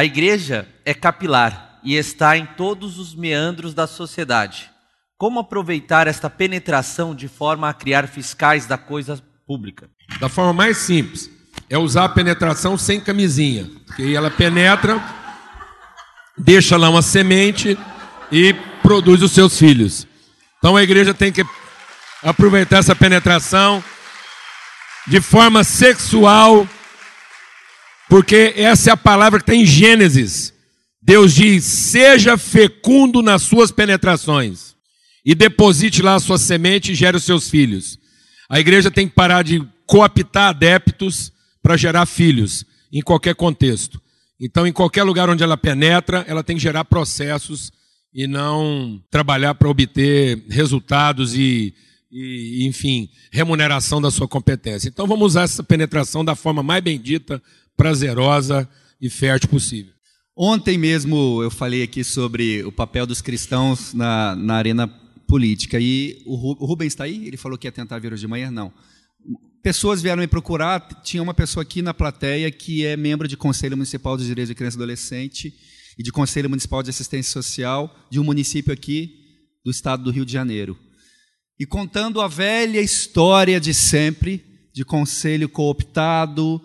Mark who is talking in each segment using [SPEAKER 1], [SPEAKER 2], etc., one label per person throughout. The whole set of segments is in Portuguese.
[SPEAKER 1] A igreja é capilar e está em todos os meandros da sociedade. Como aproveitar esta penetração de forma a criar fiscais da coisa pública?
[SPEAKER 2] Da forma mais simples, é usar a penetração sem camisinha, porque ela penetra, deixa lá uma semente e produz os seus filhos. Então a igreja tem que aproveitar essa penetração de forma sexual, porque essa é a palavra que está em Gênesis. Deus diz: seja fecundo nas suas penetrações e deposite lá a sua semente e gere os seus filhos. A igreja tem que parar de cooptar adeptos para gerar filhos, em qualquer contexto. Então, em qualquer lugar onde ela penetra, ela tem que gerar processos e não trabalhar para obter resultados e, e, enfim, remuneração da sua competência. Então, vamos usar essa penetração da forma mais bendita, prazerosa e fértil possível.
[SPEAKER 3] Ontem mesmo eu falei aqui sobre o papel dos cristãos na, na arena política e o, Rubens está aí? Ele falou que ia tentar vir hoje de manhã? Não. Pessoas vieram me procurar, tinha uma pessoa aqui na plateia que é membro de Conselho Municipal dos Direitos de Criança e Adolescente e de Conselho Municipal de Assistência Social de um município aqui do estado do Rio de Janeiro. E contando a velha história de sempre, de conselho cooptado,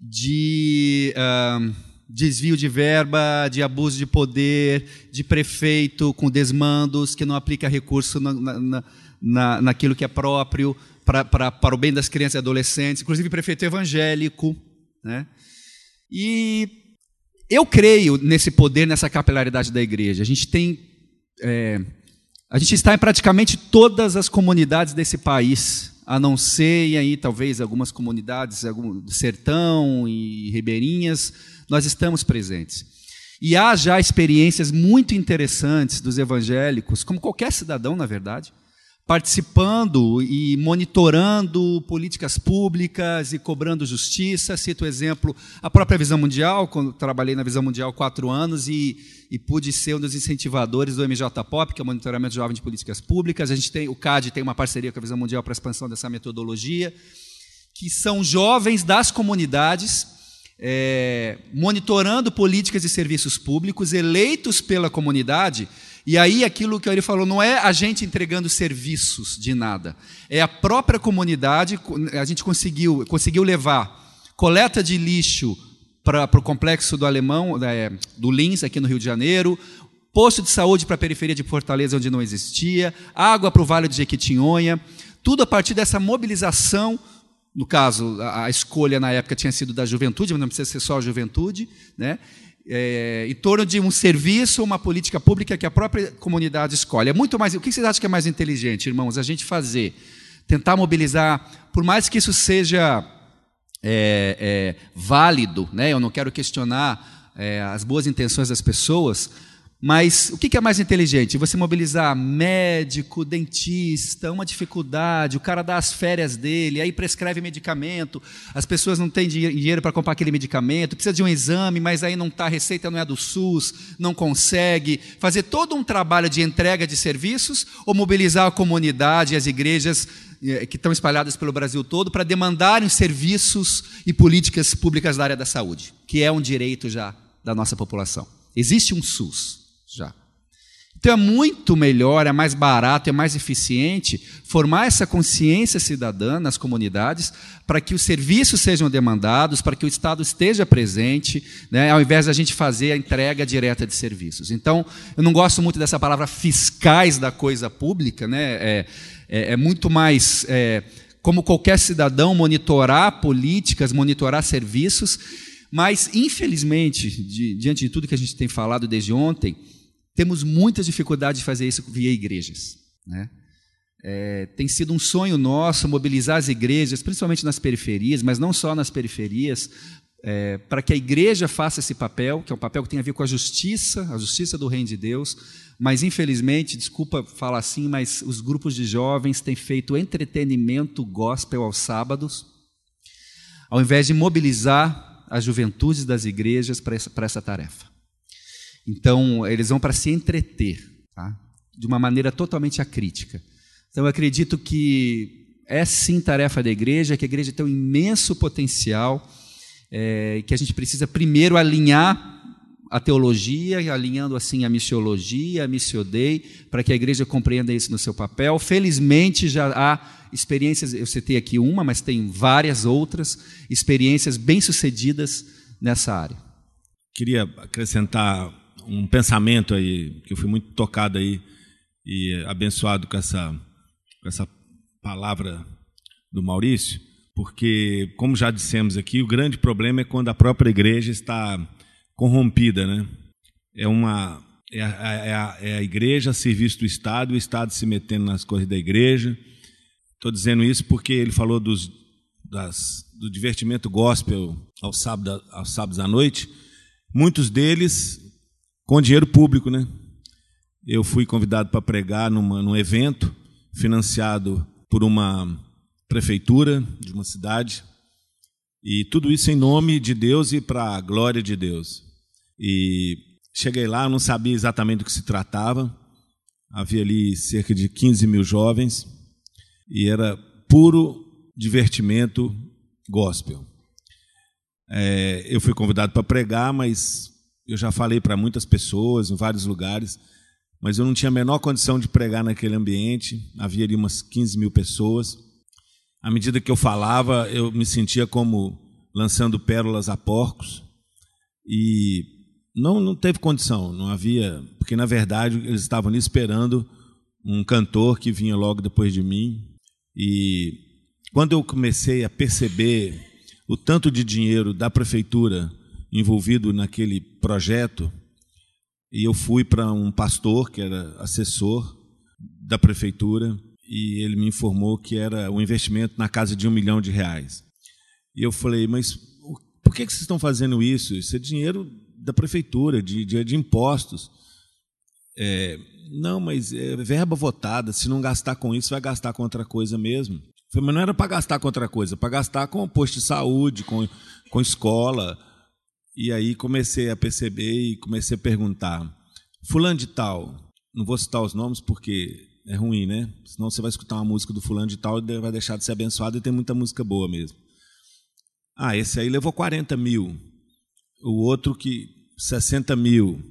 [SPEAKER 3] de uh, desvio de verba, de abuso de poder, de prefeito com desmandos, que não aplica recurso na, na, na, naquilo que é próprio para, o bem das crianças e adolescentes, inclusive prefeito evangélico. Né? E eu creio nesse poder, nessa capilaridade da igreja. A gente tem. É, a gente está em praticamente todas as comunidades desse país, a não ser, aí talvez algumas comunidades, algum, sertão e ribeirinhas, nós estamos presentes. E há já experiências muito interessantes dos evangélicos, como qualquer cidadão, na verdade, participando e monitorando políticas públicas e cobrando justiça. Cito o exemplo, a própria Visão Mundial, quando trabalhei na Visão Mundial quatro anos e, e pude ser um dos incentivadores do MJ Pop, que é o Monitoramento Jovem de Políticas Públicas. A gente tem, o CAD tem uma parceria com a Visão Mundial para a expansão dessa metodologia, que são jovens das comunidades é, monitorando políticas e serviços públicos eleitos pela comunidade e aí aquilo que ele falou não é a gente entregando serviços de nada, é a própria comunidade. A gente conseguiu conseguiu levar coleta de lixo para o complexo do Alemão, é, do Lins aqui no Rio de Janeiro, posto de saúde para a periferia de Fortaleza onde não existia, água para o Vale de Jequitinhonha, tudo a partir dessa mobilização no caso, a, escolha na época tinha sido da juventude, mas não precisa ser só a juventude, né? É, em torno de um serviço, uma política pública que a própria comunidade escolhe. É muito mais. O que vocês acham que é mais inteligente, irmãos? A gente fazer, tentar mobilizar, por mais que isso seja é, é, válido, né? Eu não quero questionar é, as boas intenções das pessoas, mas o que é mais inteligente? Você mobilizar médico, dentista, uma dificuldade, o cara dá as férias dele, aí prescreve medicamento, as pessoas não têm dinheiro para comprar aquele medicamento, precisa de um exame, mas aí não está, a receita não é do SUS, não consegue. Fazer todo um trabalho de entrega de serviços ou mobilizar a comunidade as igrejas eh, que estão espalhadas pelo Brasil todo para demandarem serviços e políticas públicas da área da saúde, que é um direito já da nossa população. Existe um SUS já. Então é muito melhor, é mais barato, é mais eficiente formar essa consciência cidadã nas comunidades para que os serviços sejam demandados, para que o Estado esteja presente, né, ao invés da gente fazer a entrega direta de serviços. Então, eu não gosto muito dessa palavra fiscais da coisa pública, né, é, é, é muito mais é, como qualquer cidadão monitorar políticas, monitorar serviços, mas infelizmente, diante de tudo que a gente tem falado desde ontem, temos muitas dificuldades de fazer isso via igrejas. Né? É, tem sido um sonho nosso mobilizar as igrejas, principalmente nas periferias, mas não só nas periferias, é, para que a igreja faça esse papel, que é um papel que tem a ver com a justiça, a justiça do reino de Deus. Mas, infelizmente, desculpa falar assim, mas os grupos de jovens têm feito entretenimento gospel aos sábados, ao invés de mobilizar as juventudes das igrejas para essa, para essa tarefa. Então, eles vão para se entreter, tá? de uma maneira totalmente acrítica. Então, eu acredito que é sim tarefa da igreja, que a igreja tem um imenso potencial, é, que a gente precisa primeiro alinhar a teologia, alinhando assim a missiologia, a missiodei, para que a igreja compreenda isso no seu papel. Felizmente já há experiências, eu citei aqui uma, mas tem várias outras experiências bem-sucedidas nessa área.
[SPEAKER 4] Queria acrescentar um pensamento aí, que eu fui muito tocado aí e abençoado com essa, com essa palavra do Maurício, porque, como já dissemos aqui, o grande problema é quando a própria igreja está corrompida, né? É uma é a, é a, é a igreja a serviço do Estado, o Estado se metendo nas coisas da igreja. Estou dizendo isso porque ele falou dos, das, do divertimento gospel aos sábados, aos sábados à noite, muitos deles com dinheiro público, né? Eu fui convidado para pregar numa, num evento financiado por uma prefeitura de uma cidade, e tudo isso em nome de Deus e para a glória de Deus. E cheguei lá, não sabia exatamente do que se tratava. Havia ali cerca de 15 mil jovens e era puro divertimento gospel. É, eu fui convidado para pregar, mas eu já falei para muitas pessoas em vários lugares, mas eu não tinha a menor condição de pregar naquele ambiente. Havia ali umas 15 mil pessoas. À medida que eu falava, eu me sentia como lançando pérolas a porcos. E não, não teve condição, não havia, porque na verdade eles estavam ali esperando um cantor que vinha logo depois de mim. E quando eu comecei a perceber o tanto de dinheiro da prefeitura envolvido naquele projeto, e eu fui para um pastor que era assessor da prefeitura e ele me informou que era um investimento na casa de um milhão de reais. E eu falei, mas por que vocês estão fazendo isso? Isso é dinheiro da prefeitura, de, de, de impostos. É, não, mas é verba votada, se não gastar com isso, vai gastar com outra coisa mesmo. Falei, mas não era para gastar com outra coisa, para gastar com posto de saúde, com, com escola. E aí comecei a perceber e comecei a perguntar: Fulano de Tal, não vou citar os nomes porque é ruim, né? Senão você vai escutar uma música do Fulano de Tal e vai deixar de ser abençoado e tem muita música boa mesmo. Ah, esse aí levou 40 mil. O outro que 60 mil.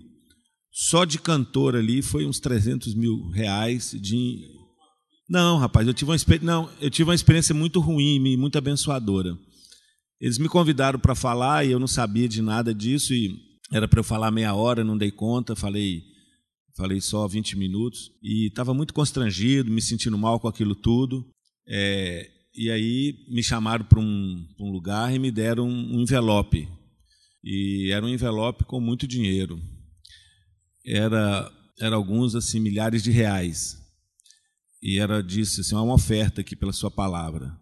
[SPEAKER 4] Só de cantor ali foi uns 300 mil reais de. Não, rapaz, eu tive uma, não, eu tive uma experiência muito ruim e muito abençoadora. Eles me convidaram para falar e eu não sabia de nada disso e era para eu falar meia hora, não dei conta, falei, falei só 20 minutos e estava muito constrangido, me sentindo mal com aquilo tudo. É, e aí me chamaram para um, um, lugar e me deram um envelope e era um envelope com muito dinheiro. Era, era alguns assim milhares de reais. E era disse assim, uma oferta aqui pela sua palavra.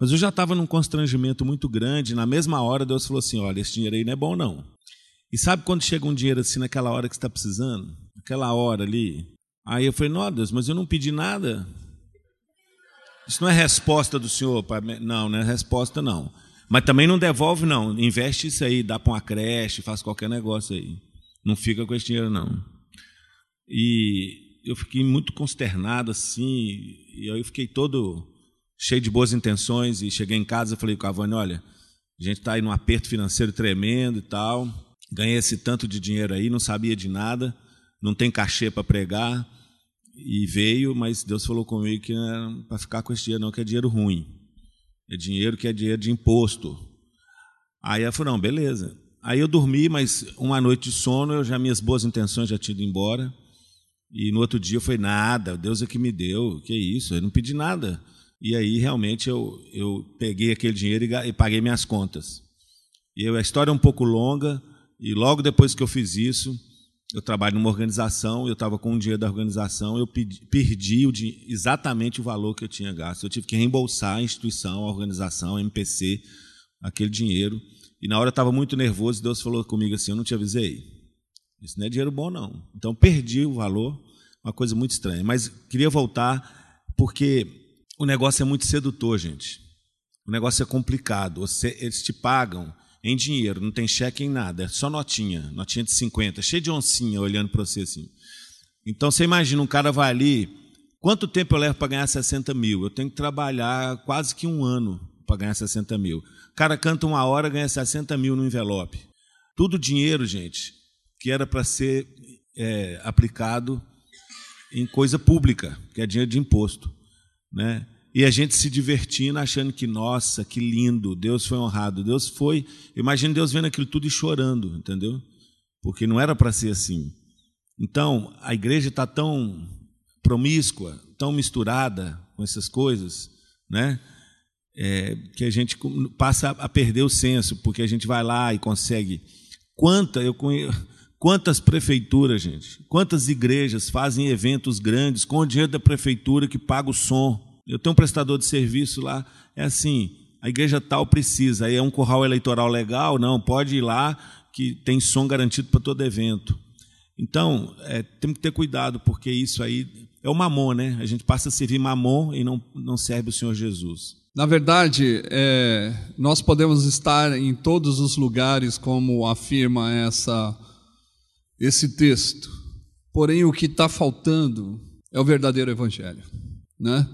[SPEAKER 4] Mas eu já estava num constrangimento muito grande. Na mesma hora, Deus falou assim: olha, esse dinheiro aí não é bom, não. E sabe quando chega um dinheiro assim naquela hora que está precisando? Naquela hora ali. Aí eu falei: não, Deus, mas eu não pedi nada. Isso não é resposta do Senhor? Não, não é resposta, não. Mas também não devolve, não. Investe isso aí, dá para uma creche, faz qualquer negócio aí. Não fica com esse dinheiro, não. E eu fiquei muito consternado assim, e aí eu fiquei todo cheio de boas intenções, e cheguei em casa e falei com a Vânia, olha, a gente está aí num aperto financeiro tremendo e tal, ganhei esse tanto de dinheiro aí, não sabia de nada, não tem cachê para pregar, e veio, mas Deus falou comigo que não era para ficar com esse dinheiro não, que é dinheiro ruim. É dinheiro que é dinheiro de imposto. Aí ela falou, não, beleza. Aí eu dormi, mas uma noite de sono, eu já minhas boas intenções já tinham ido embora. E no outro dia foi nada, Deus é que me deu, que isso, eu não pedi nada. E aí realmente eu, eu peguei aquele dinheiro e, e paguei minhas contas. E eu, a história é um pouco longa, e logo depois que eu fiz isso, eu trabalho numa organização, eu estava com um dinheiro da organização, eu pedi, perdi o, exatamente o valor que eu tinha gasto. Eu tive que reembolsar a instituição, a organização, a MPC, aquele dinheiro. E na hora eu estava muito nervoso, Deus falou comigo assim: Eu não te avisei. Isso não é dinheiro bom, não. Então perdi o valor, uma coisa muito estranha. Mas queria voltar, porque o negócio é muito sedutor, gente. O negócio é complicado. Você, eles te pagam em dinheiro, não tem cheque em nada, é só notinha, notinha de 50, cheio de oncinha olhando para você assim. Então você imagina, um cara vai ali, quanto tempo eu levo para ganhar 60 mil? Eu tenho que trabalhar quase que um ano para ganhar 60 mil. O cara canta uma hora, ganha 60 mil no envelope. Tudo dinheiro, gente, que era para ser é, aplicado em coisa pública, que é dinheiro de imposto. Né? E a gente se divertindo, achando que, nossa, que lindo, Deus foi honrado. Deus foi. Imagina Deus vendo aquilo tudo e chorando, entendeu? Porque não era para ser assim. Então, a igreja está tão promíscua, tão misturada com essas coisas, né? É, que a gente passa a perder o senso, porque a gente vai lá e consegue. Quanta, eu conheço, quantas prefeituras, gente, quantas igrejas fazem eventos grandes com o dinheiro da prefeitura que paga o som. Eu tenho um prestador de serviço lá, é assim, a igreja tal precisa, aí é um curral eleitoral legal, não, pode ir lá que tem som garantido para todo evento. Então, é, temos que ter cuidado, porque isso aí é o mamon, né? A gente passa a servir mamon e não, não serve o Senhor Jesus.
[SPEAKER 5] Na verdade, é, nós podemos estar em todos os lugares, como afirma essa, esse texto. Porém, o que está faltando é o verdadeiro Evangelho, né?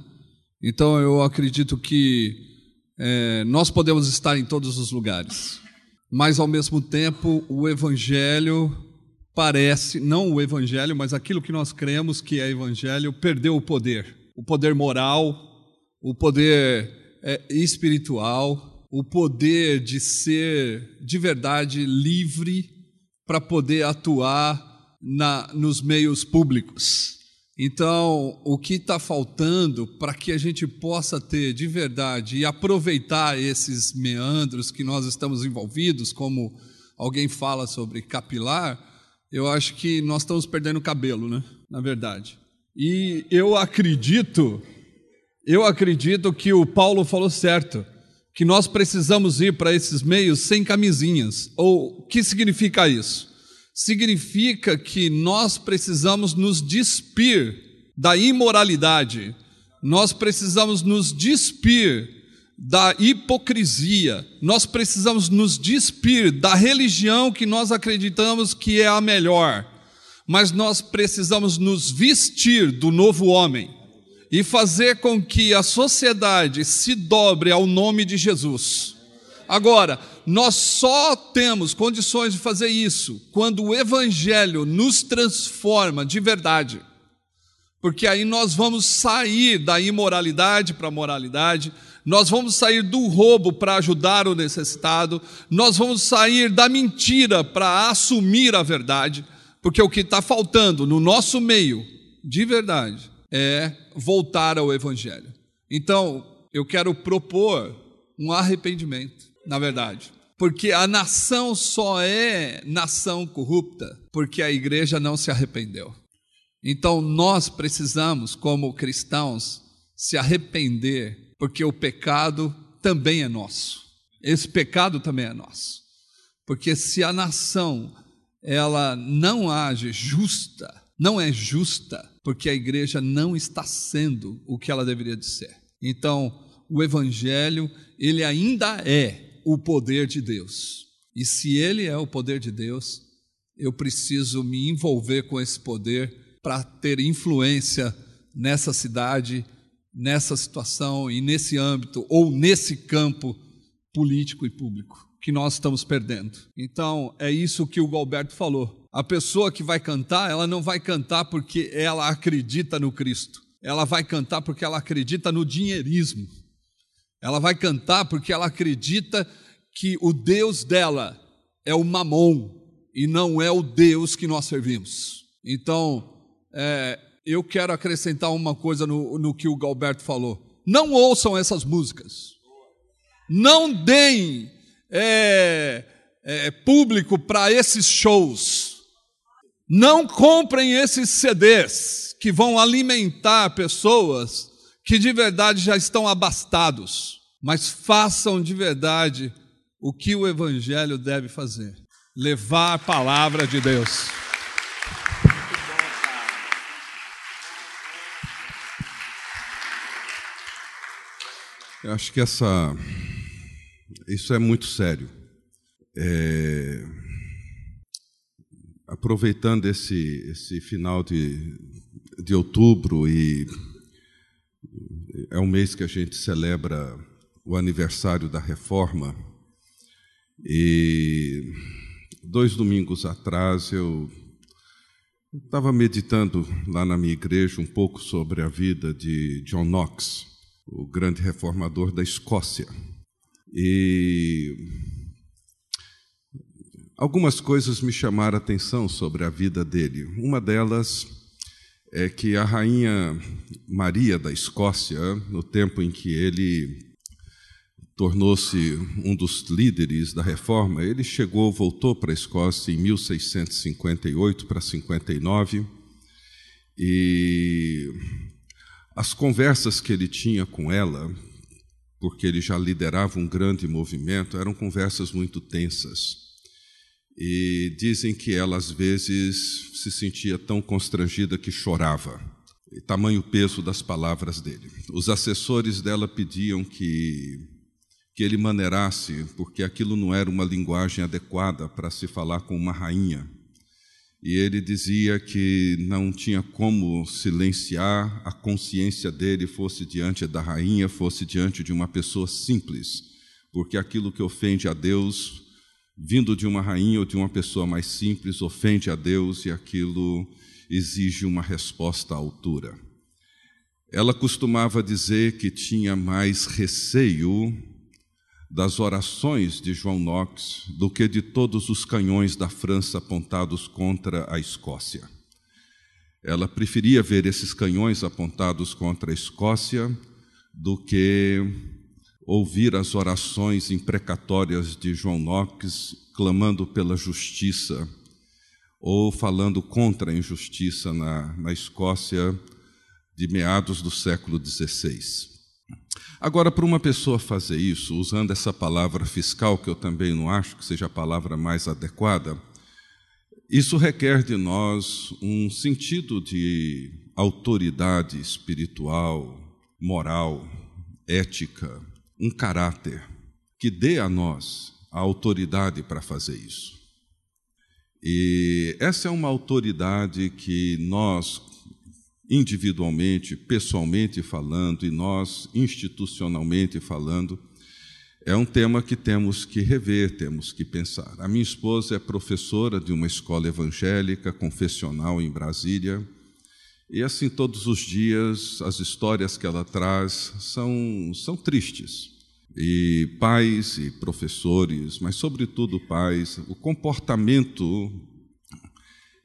[SPEAKER 5] Então, eu acredito que é, nós podemos estar em todos os lugares, mas ao mesmo tempo o Evangelho parece, não o Evangelho, mas aquilo que nós cremos que é Evangelho, perdeu o poder, o poder moral, o poder é, espiritual, o poder de ser de verdade livre para poder atuar na, nos meios públicos. Então, o que está faltando para que a gente possa ter de verdade e aproveitar esses meandros que nós estamos envolvidos, como alguém fala sobre capilar, eu acho que nós estamos perdendo cabelo, né? Na verdade. E eu acredito eu acredito que o Paulo falou certo, que nós precisamos ir para esses meios sem camisinhas. Ou o que significa isso? Significa que nós precisamos nos despir da imoralidade, nós precisamos nos despir da hipocrisia, nós precisamos nos despir da religião que nós acreditamos que é a melhor, mas nós precisamos nos vestir do novo homem e fazer com que a sociedade se dobre ao nome de Jesus. Agora, nós só temos condições de fazer isso quando o Evangelho nos transforma de verdade. Porque aí nós vamos sair da imoralidade para a moralidade, nós vamos sair do roubo para ajudar o necessitado, nós vamos sair da mentira para assumir a verdade, porque o que está faltando no nosso meio, de verdade, é voltar ao Evangelho. Então, eu quero propor um arrependimento, na verdade. Porque a nação só é nação corrupta porque a igreja não se arrependeu. Então, nós precisamos, como cristãos, se arrepender, porque o pecado também é nosso. Esse pecado também é nosso. Porque se a nação ela não age justa, não é justa, porque a igreja não está sendo o que ela deveria de ser. Então, o evangelho, ele ainda é o poder de Deus. E se ele é o poder de Deus, eu preciso me envolver com esse poder para ter influência nessa cidade, nessa situação e nesse âmbito ou nesse campo político e público que nós estamos perdendo. Então, é isso que o Galberto falou. A pessoa que vai cantar, ela não vai cantar porque ela acredita no Cristo. Ela vai cantar porque ela acredita no dinheirismo. Ela vai cantar porque ela acredita que o Deus dela é o mamon e não é o Deus que nós servimos. Então, é, eu quero acrescentar uma coisa no, no que o Galberto falou. Não ouçam essas músicas. Não deem é, é, público para esses shows. Não comprem esses CDs que vão alimentar pessoas que de verdade já estão abastados, mas façam de verdade o que o Evangelho deve fazer: levar a palavra de Deus.
[SPEAKER 6] Eu acho que essa, isso é muito sério. É, aproveitando esse, esse final de, de outubro e é um mês que a gente celebra o aniversário da reforma e dois domingos atrás eu estava meditando lá na minha igreja um pouco sobre a vida de John Knox, o grande reformador da Escócia. E algumas coisas me chamaram a atenção sobre a vida dele. Uma delas é que a rainha Maria da Escócia, no tempo em que ele tornou-se um dos líderes da reforma, ele chegou, voltou para a Escócia em 1658 para 59 e as conversas que ele tinha com ela, porque ele já liderava um grande movimento, eram conversas muito tensas. E dizem que ela às vezes se sentia tão constrangida que chorava. E tamanho peso das palavras dele. Os assessores dela pediam que que ele maneirasse, porque aquilo não era uma linguagem adequada para se falar com uma rainha. E ele dizia que não tinha como silenciar a consciência dele, fosse diante da rainha, fosse diante de uma pessoa simples, porque aquilo que ofende a Deus, vindo de uma rainha ou de uma pessoa mais simples, ofende a Deus e aquilo exige uma resposta à altura. Ela costumava dizer que tinha mais receio das orações de João Knox do que de todos os canhões da França apontados contra a Escócia. Ela preferia ver esses canhões apontados contra a Escócia do que ouvir as orações imprecatórias de João Knox clamando pela justiça ou falando contra a injustiça na, na Escócia de meados do século XVI. Agora, para uma pessoa fazer isso, usando essa palavra fiscal, que eu também não acho que seja a palavra mais adequada, isso requer de nós um sentido de autoridade espiritual, moral, ética, um caráter que dê a nós a autoridade para fazer isso. E essa é uma autoridade que nós, individualmente, pessoalmente falando, e nós institucionalmente falando, é um tema que temos que rever, temos que pensar. A minha esposa é professora de uma escola evangélica confessional em Brasília, e assim todos os dias as histórias que ela traz são, são tristes. E pais e professores, mas sobretudo pais, o comportamento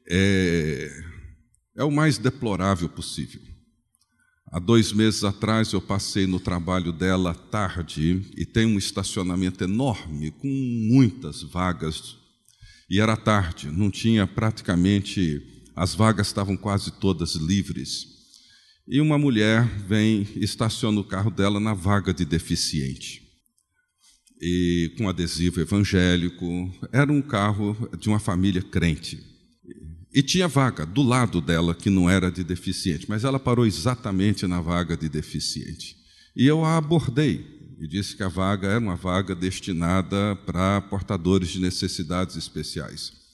[SPEAKER 6] é, é o mais deplorável possível. Há dois meses atrás eu passei no trabalho dela tarde e tem um estacionamento enorme com muitas vagas. E era tarde, não tinha praticamente, as vagas estavam quase todas livres. E uma mulher vem estaciona o carro dela na vaga de deficiente. E com adesivo evangélico, era um carro de uma família crente. E tinha vaga do lado dela que não era de deficiente, mas ela parou exatamente na vaga de deficiente. E eu a abordei e disse que a vaga era uma vaga destinada para portadores de necessidades especiais.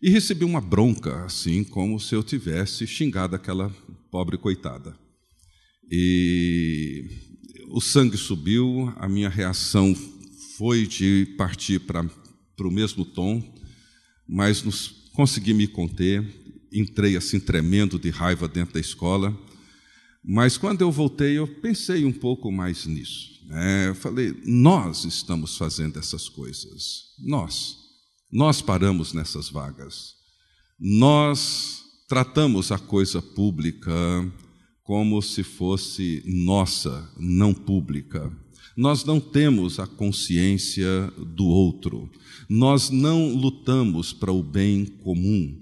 [SPEAKER 6] E recebi uma bronca, assim como se eu tivesse xingado aquela pobre coitada. E o sangue subiu, a minha reação foi de partir para o mesmo tom, mas nos consegui me conter, entrei assim tremendo de raiva dentro da escola, mas quando eu voltei, eu pensei um pouco mais nisso. Né? Eu falei, nós estamos fazendo essas coisas, nós, nós paramos nessas vagas, nós tratamos a coisa pública como se fosse nossa, não pública. Nós não temos a consciência do outro. Nós não lutamos para o bem comum.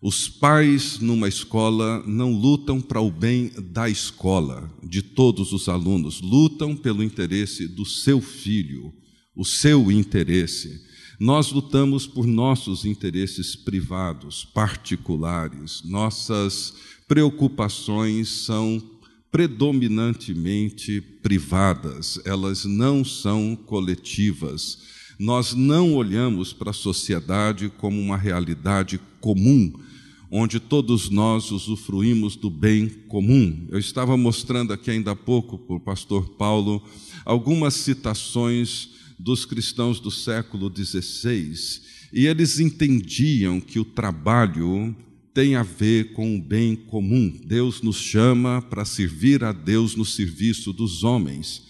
[SPEAKER 6] Os pais numa escola não lutam para o bem da escola, de todos os alunos, lutam pelo interesse do seu filho, o seu interesse. Nós lutamos por nossos interesses privados, particulares. Nossas preocupações são predominantemente privadas, elas não são coletivas. Nós não olhamos para a sociedade como uma realidade comum, onde todos nós usufruímos do bem comum. Eu estava mostrando aqui ainda há pouco para o pastor Paulo algumas citações dos cristãos do século XVI e eles entendiam que o trabalho tem a ver com o bem comum. Deus nos chama para servir a Deus no serviço dos homens.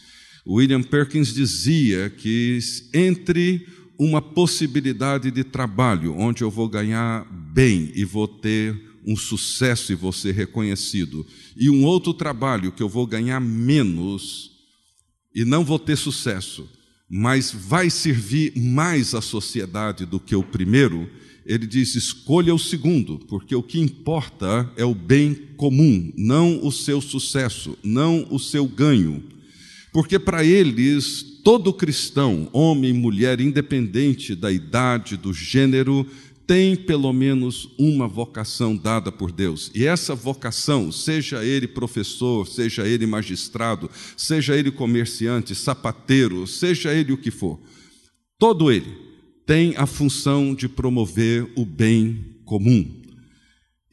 [SPEAKER 6] William Perkins dizia que entre uma possibilidade de trabalho onde eu vou ganhar bem e vou ter um sucesso e vou ser reconhecido, e um outro trabalho que eu vou ganhar menos e não vou ter sucesso, mas vai servir mais à sociedade do que o primeiro, ele diz: escolha o segundo, porque o que importa é o bem comum, não o seu sucesso, não o seu ganho. Porque para eles, todo cristão, homem mulher, independente da idade, do gênero, tem pelo menos uma vocação dada por Deus. E essa vocação, seja ele professor, seja ele magistrado, seja ele comerciante, sapateiro, seja ele o que for, todo ele tem a função de promover o bem comum.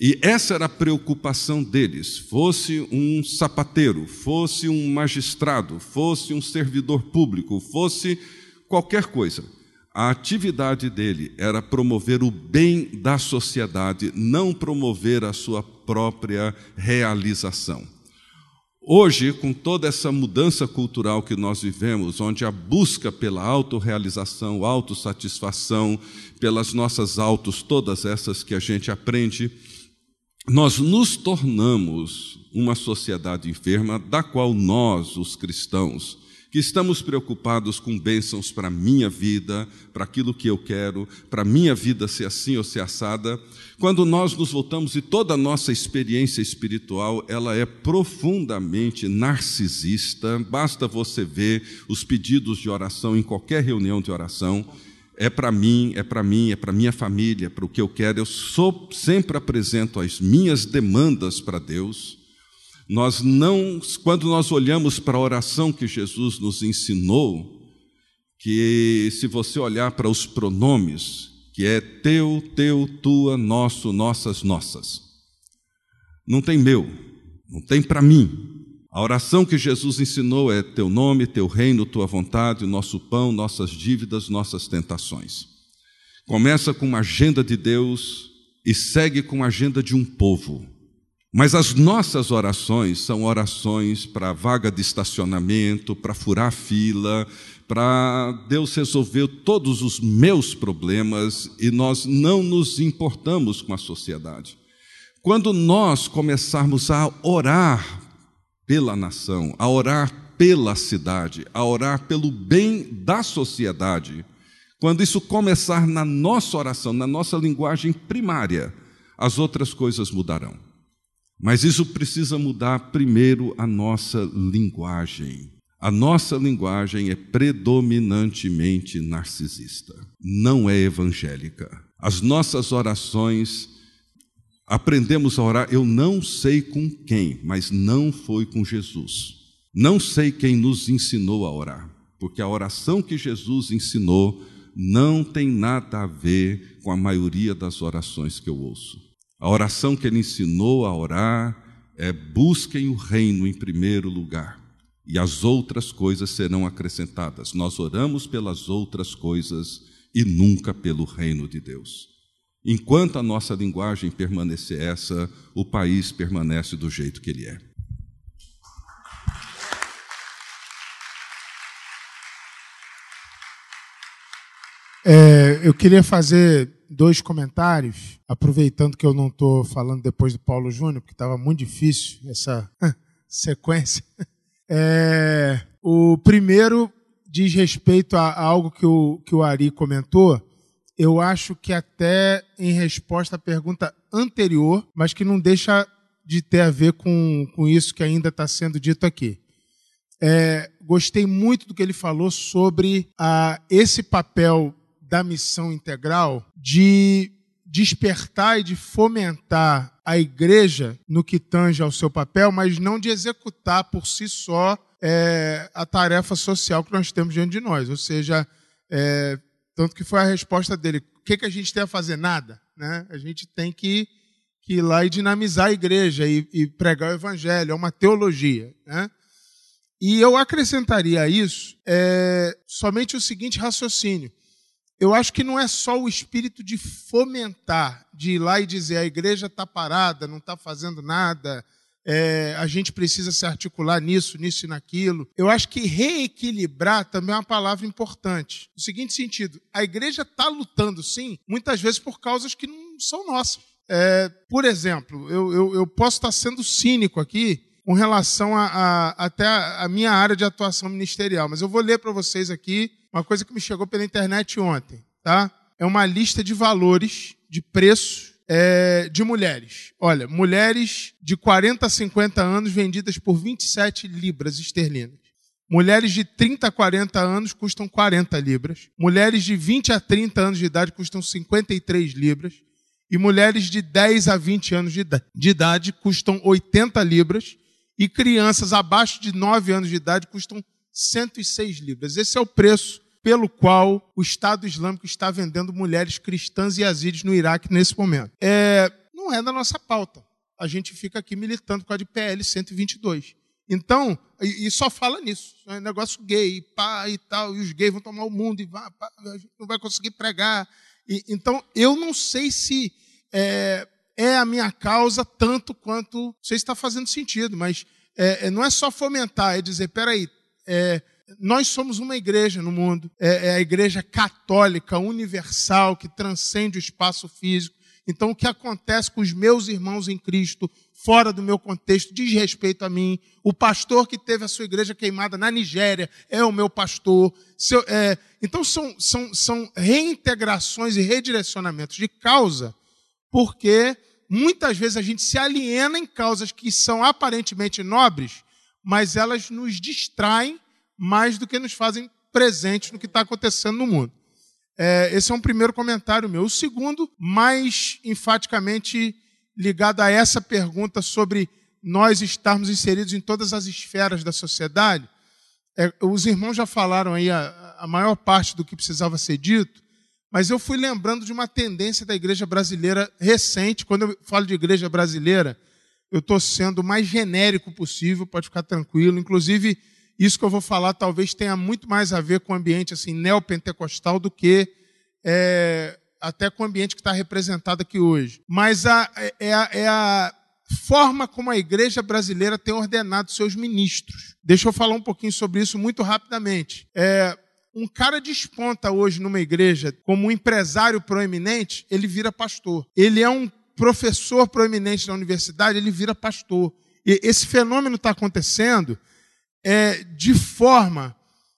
[SPEAKER 6] E essa era a preocupação deles. Fosse um sapateiro, fosse um magistrado, fosse um servidor público, fosse qualquer coisa. A atividade dele era promover o bem da sociedade, não promover a sua própria realização. Hoje, com toda essa mudança cultural que nós vivemos, onde a busca pela autorrealização, autossatisfação, pelas nossas autos, todas essas que a gente aprende, nós nos tornamos uma sociedade enferma, da qual nós, os cristãos, que estamos preocupados com bênçãos para a minha vida, para aquilo que eu quero, para a minha vida ser assim ou ser assada, quando nós nos voltamos e toda a nossa experiência espiritual, ela é profundamente narcisista, basta você ver os pedidos de oração em qualquer reunião de oração, é para mim, é para mim, é para minha família, para o que eu quero. Eu sou, sempre apresento as minhas demandas para Deus. Nós não, quando nós olhamos para a oração que Jesus nos ensinou, que se você olhar para os pronomes, que é teu, teu, tua, nosso, nossas, nossas. Não tem meu, não tem para mim. A oração que Jesus ensinou é teu nome, teu reino, tua vontade, nosso pão, nossas dívidas, nossas tentações. Começa com uma agenda de Deus e segue com a agenda de um povo. Mas as nossas orações são orações para vaga de estacionamento, para furar fila, para Deus resolver todos os meus problemas e nós não nos importamos com a sociedade. Quando nós começarmos a orar pela nação, a orar pela cidade, a orar pelo bem da sociedade, quando isso começar na nossa oração, na nossa linguagem primária, as outras coisas mudarão. Mas isso precisa mudar primeiro a nossa linguagem. A nossa linguagem é predominantemente narcisista, não é evangélica. As nossas orações, aprendemos a orar, eu não sei com quem, mas não foi com Jesus. Não sei quem nos ensinou a orar, porque a oração que Jesus ensinou não tem nada a ver com a maioria das orações que eu ouço. A oração que ele ensinou a orar é: busquem o reino em primeiro lugar, e as outras coisas serão acrescentadas. Nós oramos pelas outras coisas e nunca pelo reino de Deus. Enquanto a nossa linguagem permanecer essa, o país permanece do jeito que ele é.
[SPEAKER 7] É, eu queria fazer dois comentários, aproveitando que eu não estou falando depois do Paulo Júnior, porque estava muito difícil essa sequência. É, o primeiro diz respeito a, algo que o, que o Ari comentou. Eu acho que até em resposta à pergunta anterior, mas que não deixa de ter a ver com, com isso que ainda está sendo dito aqui. É, gostei muito do que ele falou sobre a, esse papel da missão integral de despertar e de fomentar a igreja no que tange ao seu papel, mas não de executar por si só é, a tarefa social que nós temos diante de nós. Ou seja, é, tanto que foi a resposta dele: o que, que a gente tem a fazer? Nada. Né? A gente tem que, que ir lá e dinamizar a igreja e, e pregar o evangelho, é uma teologia. Né? E eu acrescentaria a isso é, somente o seguinte raciocínio eu acho que não é só o espírito de fomentar, de ir lá e dizer a igreja está parada, não está fazendo nada, é, a gente precisa se articular nisso, nisso e naquilo. Eu acho que reequilibrar também é uma palavra importante. No seguinte sentido, a igreja está lutando, sim, muitas vezes por causas que não são nossas. É, por exemplo, eu, eu, eu, posso estar sendo cínico aqui com relação a, a até a, a minha área de atuação ministerial, mas eu vou ler para vocês aqui uma coisa que me chegou pela internet ontem. Tá? É uma lista de valores, de preços é, de mulheres. Olha, mulheres de 40 a 50 anos vendidas por 27 libras esterlinas. Mulheres de 30 a 40 anos custam 40 libras. Mulheres de 20 a 30 anos de idade custam 53 libras. E mulheres de 10 a 20 anos de idade custam 80 libras. E crianças abaixo de 9 anos de idade custam 106 libras. Esse é o preço pelo qual o Estado Islâmico está vendendo mulheres cristãs e yazidis no Iraque nesse momento. É, não é da nossa pauta. A gente fica aqui militando com a de PL 122. Então, e, e só fala nisso. É negócio gay, pá e tal, e os gays vão tomar o mundo e vá, pá, a gente não vai conseguir pregar. E, então, eu não sei se é, é, a minha causa tanto quanto. Não sei se está fazendo sentido, mas é, é, não é só fomentar, é dizer, peraí, é, nós somos uma igreja no mundo, é, é a igreja católica, universal, que transcende o espaço físico. Então, o que acontece com os meus irmãos em Cristo, fora do meu contexto, diz respeito a mim. O pastor que teve a sua igreja queimada na Nigéria é o meu pastor. É, então, são, são, são reintegrações e redirecionamentos de causa, porque muitas vezes a gente se aliena em causas que são aparentemente nobres, mas elas nos distraem mais do que nos fazem presentes no que está acontecendo no mundo. É, esse é um primeiro comentário meu. O segundo, mais enfaticamente ligado a essa pergunta sobre nós estarmos inseridos em todas as esferas da sociedade. É, os irmãos já falaram aí a, a maior parte do que precisava ser dito, mas eu fui lembrando de uma tendência da igreja brasileira recente. Quando eu falo de igreja brasileira, eu estou sendo o mais genérico possível, pode ficar tranquilo. Inclusive, isso que eu vou falar talvez tenha muito mais a ver com o ambiente assim, neopentecostal do que é, até com o ambiente que está representado aqui hoje. Mas a, é, a, é a forma como a igreja brasileira tem ordenado seus ministros. Deixa eu falar um pouquinho sobre isso muito rapidamente. É, um cara desponta hoje numa igreja como um empresário proeminente, ele vira pastor. Ele é um professor proeminente na universidade, ele vira pastor. E esse fenômeno está acontecendo é, de forma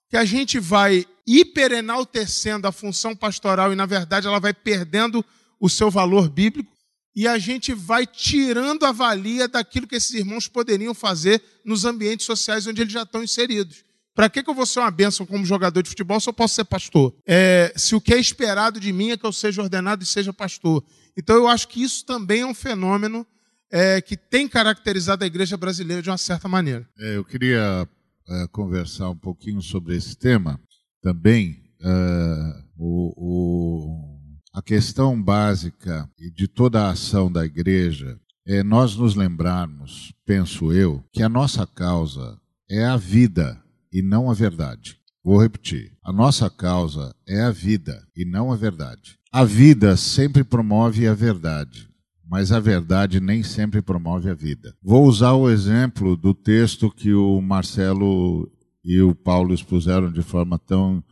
[SPEAKER 7] que a gente vai hiperenaltecendo a função pastoral e, na verdade, ela vai perdendo o seu valor bíblico e a gente vai tirando a valia daquilo que esses irmãos poderiam fazer nos ambientes sociais onde eles já estão inseridos. Para que, que eu vou ser uma bênção como jogador de futebol se eu posso ser pastor? É, se o que é esperado de mim é que eu seja ordenado e seja pastor. Então eu acho que isso também é um fenômeno é, que tem caracterizado a igreja brasileira de uma certa maneira.
[SPEAKER 8] É, eu queria uh, conversar um pouquinho sobre esse tema também. Uh, o, o, a questão básica de toda a ação da igreja é nós nos lembrarmos, penso eu, que a nossa causa é a vida e não a verdade. Vou repetir. A nossa causa é a vida e não a verdade. A vida sempre promove a verdade mas a verdade nem sempre promove a vida. Vou usar o exemplo do texto que o Marcelo e o Paulo expuseram de forma tão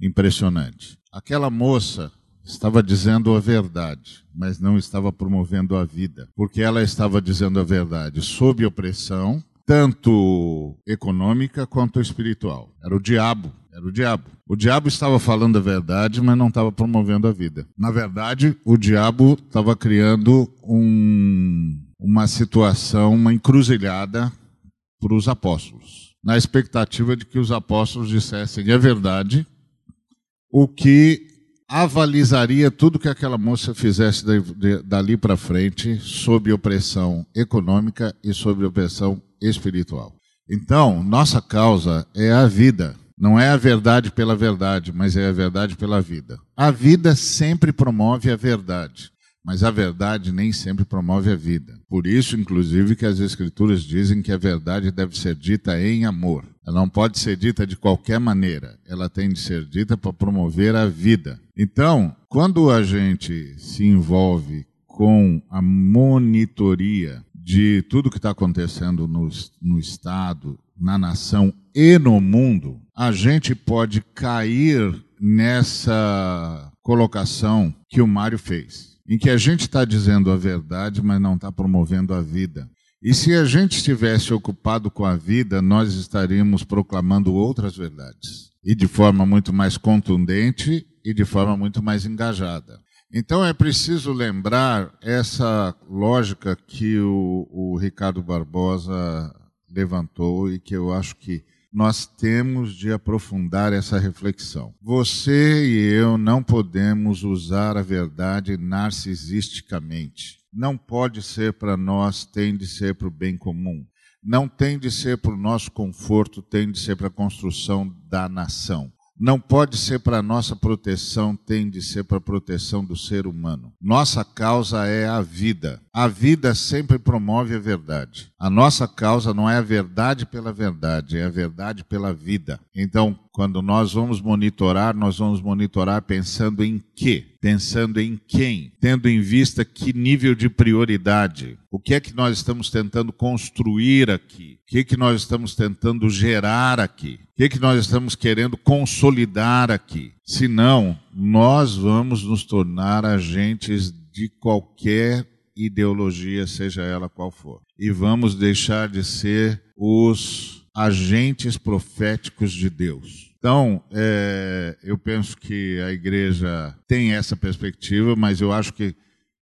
[SPEAKER 8] impressionante. Aquela moça estava dizendo a verdade, mas não estava promovendo a vida, porque ela estava dizendo a verdade sob opressão, tanto econômica quanto espiritual. Era o diabo era o diabo. O diabo estava falando a verdade, mas não estava promovendo a vida. Na verdade, o diabo estava criando um, uma situação, uma encruzilhada para os apóstolos, na expectativa de que os apóstolos dissessem a verdade, o que avalizaria tudo que aquela moça fizesse dali para frente sob opressão econômica e sob opressão espiritual. Então, nossa causa é a vida. Não é a verdade pela verdade, mas é a verdade pela vida. A vida sempre promove a verdade, mas a verdade nem sempre promove a vida. Por isso, inclusive, que as Escrituras dizem que a verdade deve ser dita em amor. Ela não pode ser dita de qualquer maneira. Ela tem de ser dita para promover a vida. Então, quando a gente se envolve com a monitoria de tudo que está acontecendo no, no Estado, na nação e no mundo, a gente pode cair nessa colocação que o Mário fez, em que a gente está dizendo a verdade, mas não está promovendo a vida. E se a gente estivesse ocupado com a vida, nós estaríamos proclamando outras verdades. E de forma muito mais contundente e de forma muito mais engajada. Então é preciso lembrar essa lógica que o, o Ricardo Barbosa levantou e que eu acho que nós temos de aprofundar essa reflexão. Você e eu não podemos usar a verdade narcisisticamente. Não pode ser para nós, tem de ser para o bem comum. Não tem de ser para o nosso conforto, tem de ser para a construção da nação não pode ser para nossa proteção, tem de ser para a proteção do ser humano. Nossa causa é a vida. A vida sempre promove a verdade. A nossa causa não é a verdade pela verdade, é a verdade pela vida. Então, quando nós vamos monitorar, nós vamos monitorar pensando em quê? Pensando em quem? Tendo em vista que nível de prioridade? O que é que nós estamos tentando construir aqui? O que é que nós estamos tentando gerar aqui? O que é que nós estamos querendo consolidar aqui? Senão, nós vamos nos tornar agentes de qualquer ideologia, seja ela qual for. E vamos deixar de ser os agentes proféticos de Deus. Então, é, eu penso que a igreja tem essa perspectiva, mas eu acho que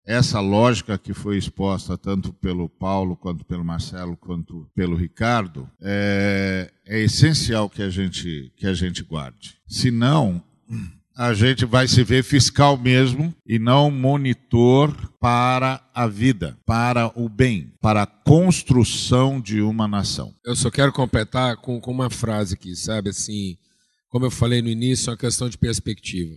[SPEAKER 8] essa lógica que foi exposta tanto pelo Paulo, quanto pelo Marcelo, quanto pelo Ricardo, é, é essencial que a gente, que a gente guarde. Senão, a gente vai se ver fiscal mesmo e não monitor para a vida, para o bem, para a construção de uma nação.
[SPEAKER 2] Eu só quero completar com, com uma frase aqui, sabe? Assim, como eu falei no início, é uma questão de perspectiva.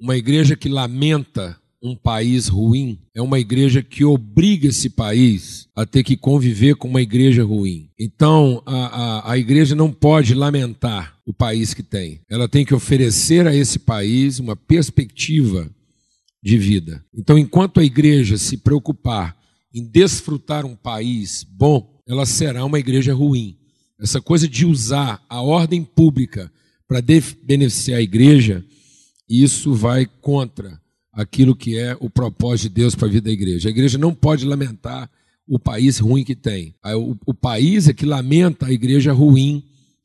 [SPEAKER 2] Uma igreja que lamenta um país ruim é uma igreja que obriga esse país a ter que conviver com uma igreja ruim. Então, a, a, a, igreja não pode lamentar o país que tem. Ela tem que oferecer a esse país uma perspectiva de vida. Então, enquanto a igreja se preocupar em desfrutar um país bom, ela será uma igreja ruim. Essa coisa de usar a ordem pública para beneficiar a igreja, isso vai contra aquilo que é o propósito de Deus para a vida da igreja. A igreja não pode lamentar o país ruim que tem. O, o país é que lamenta a igreja ruim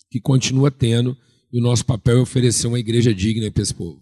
[SPEAKER 2] que continua tendo, e o nosso papel é oferecer uma igreja digna para esse povo.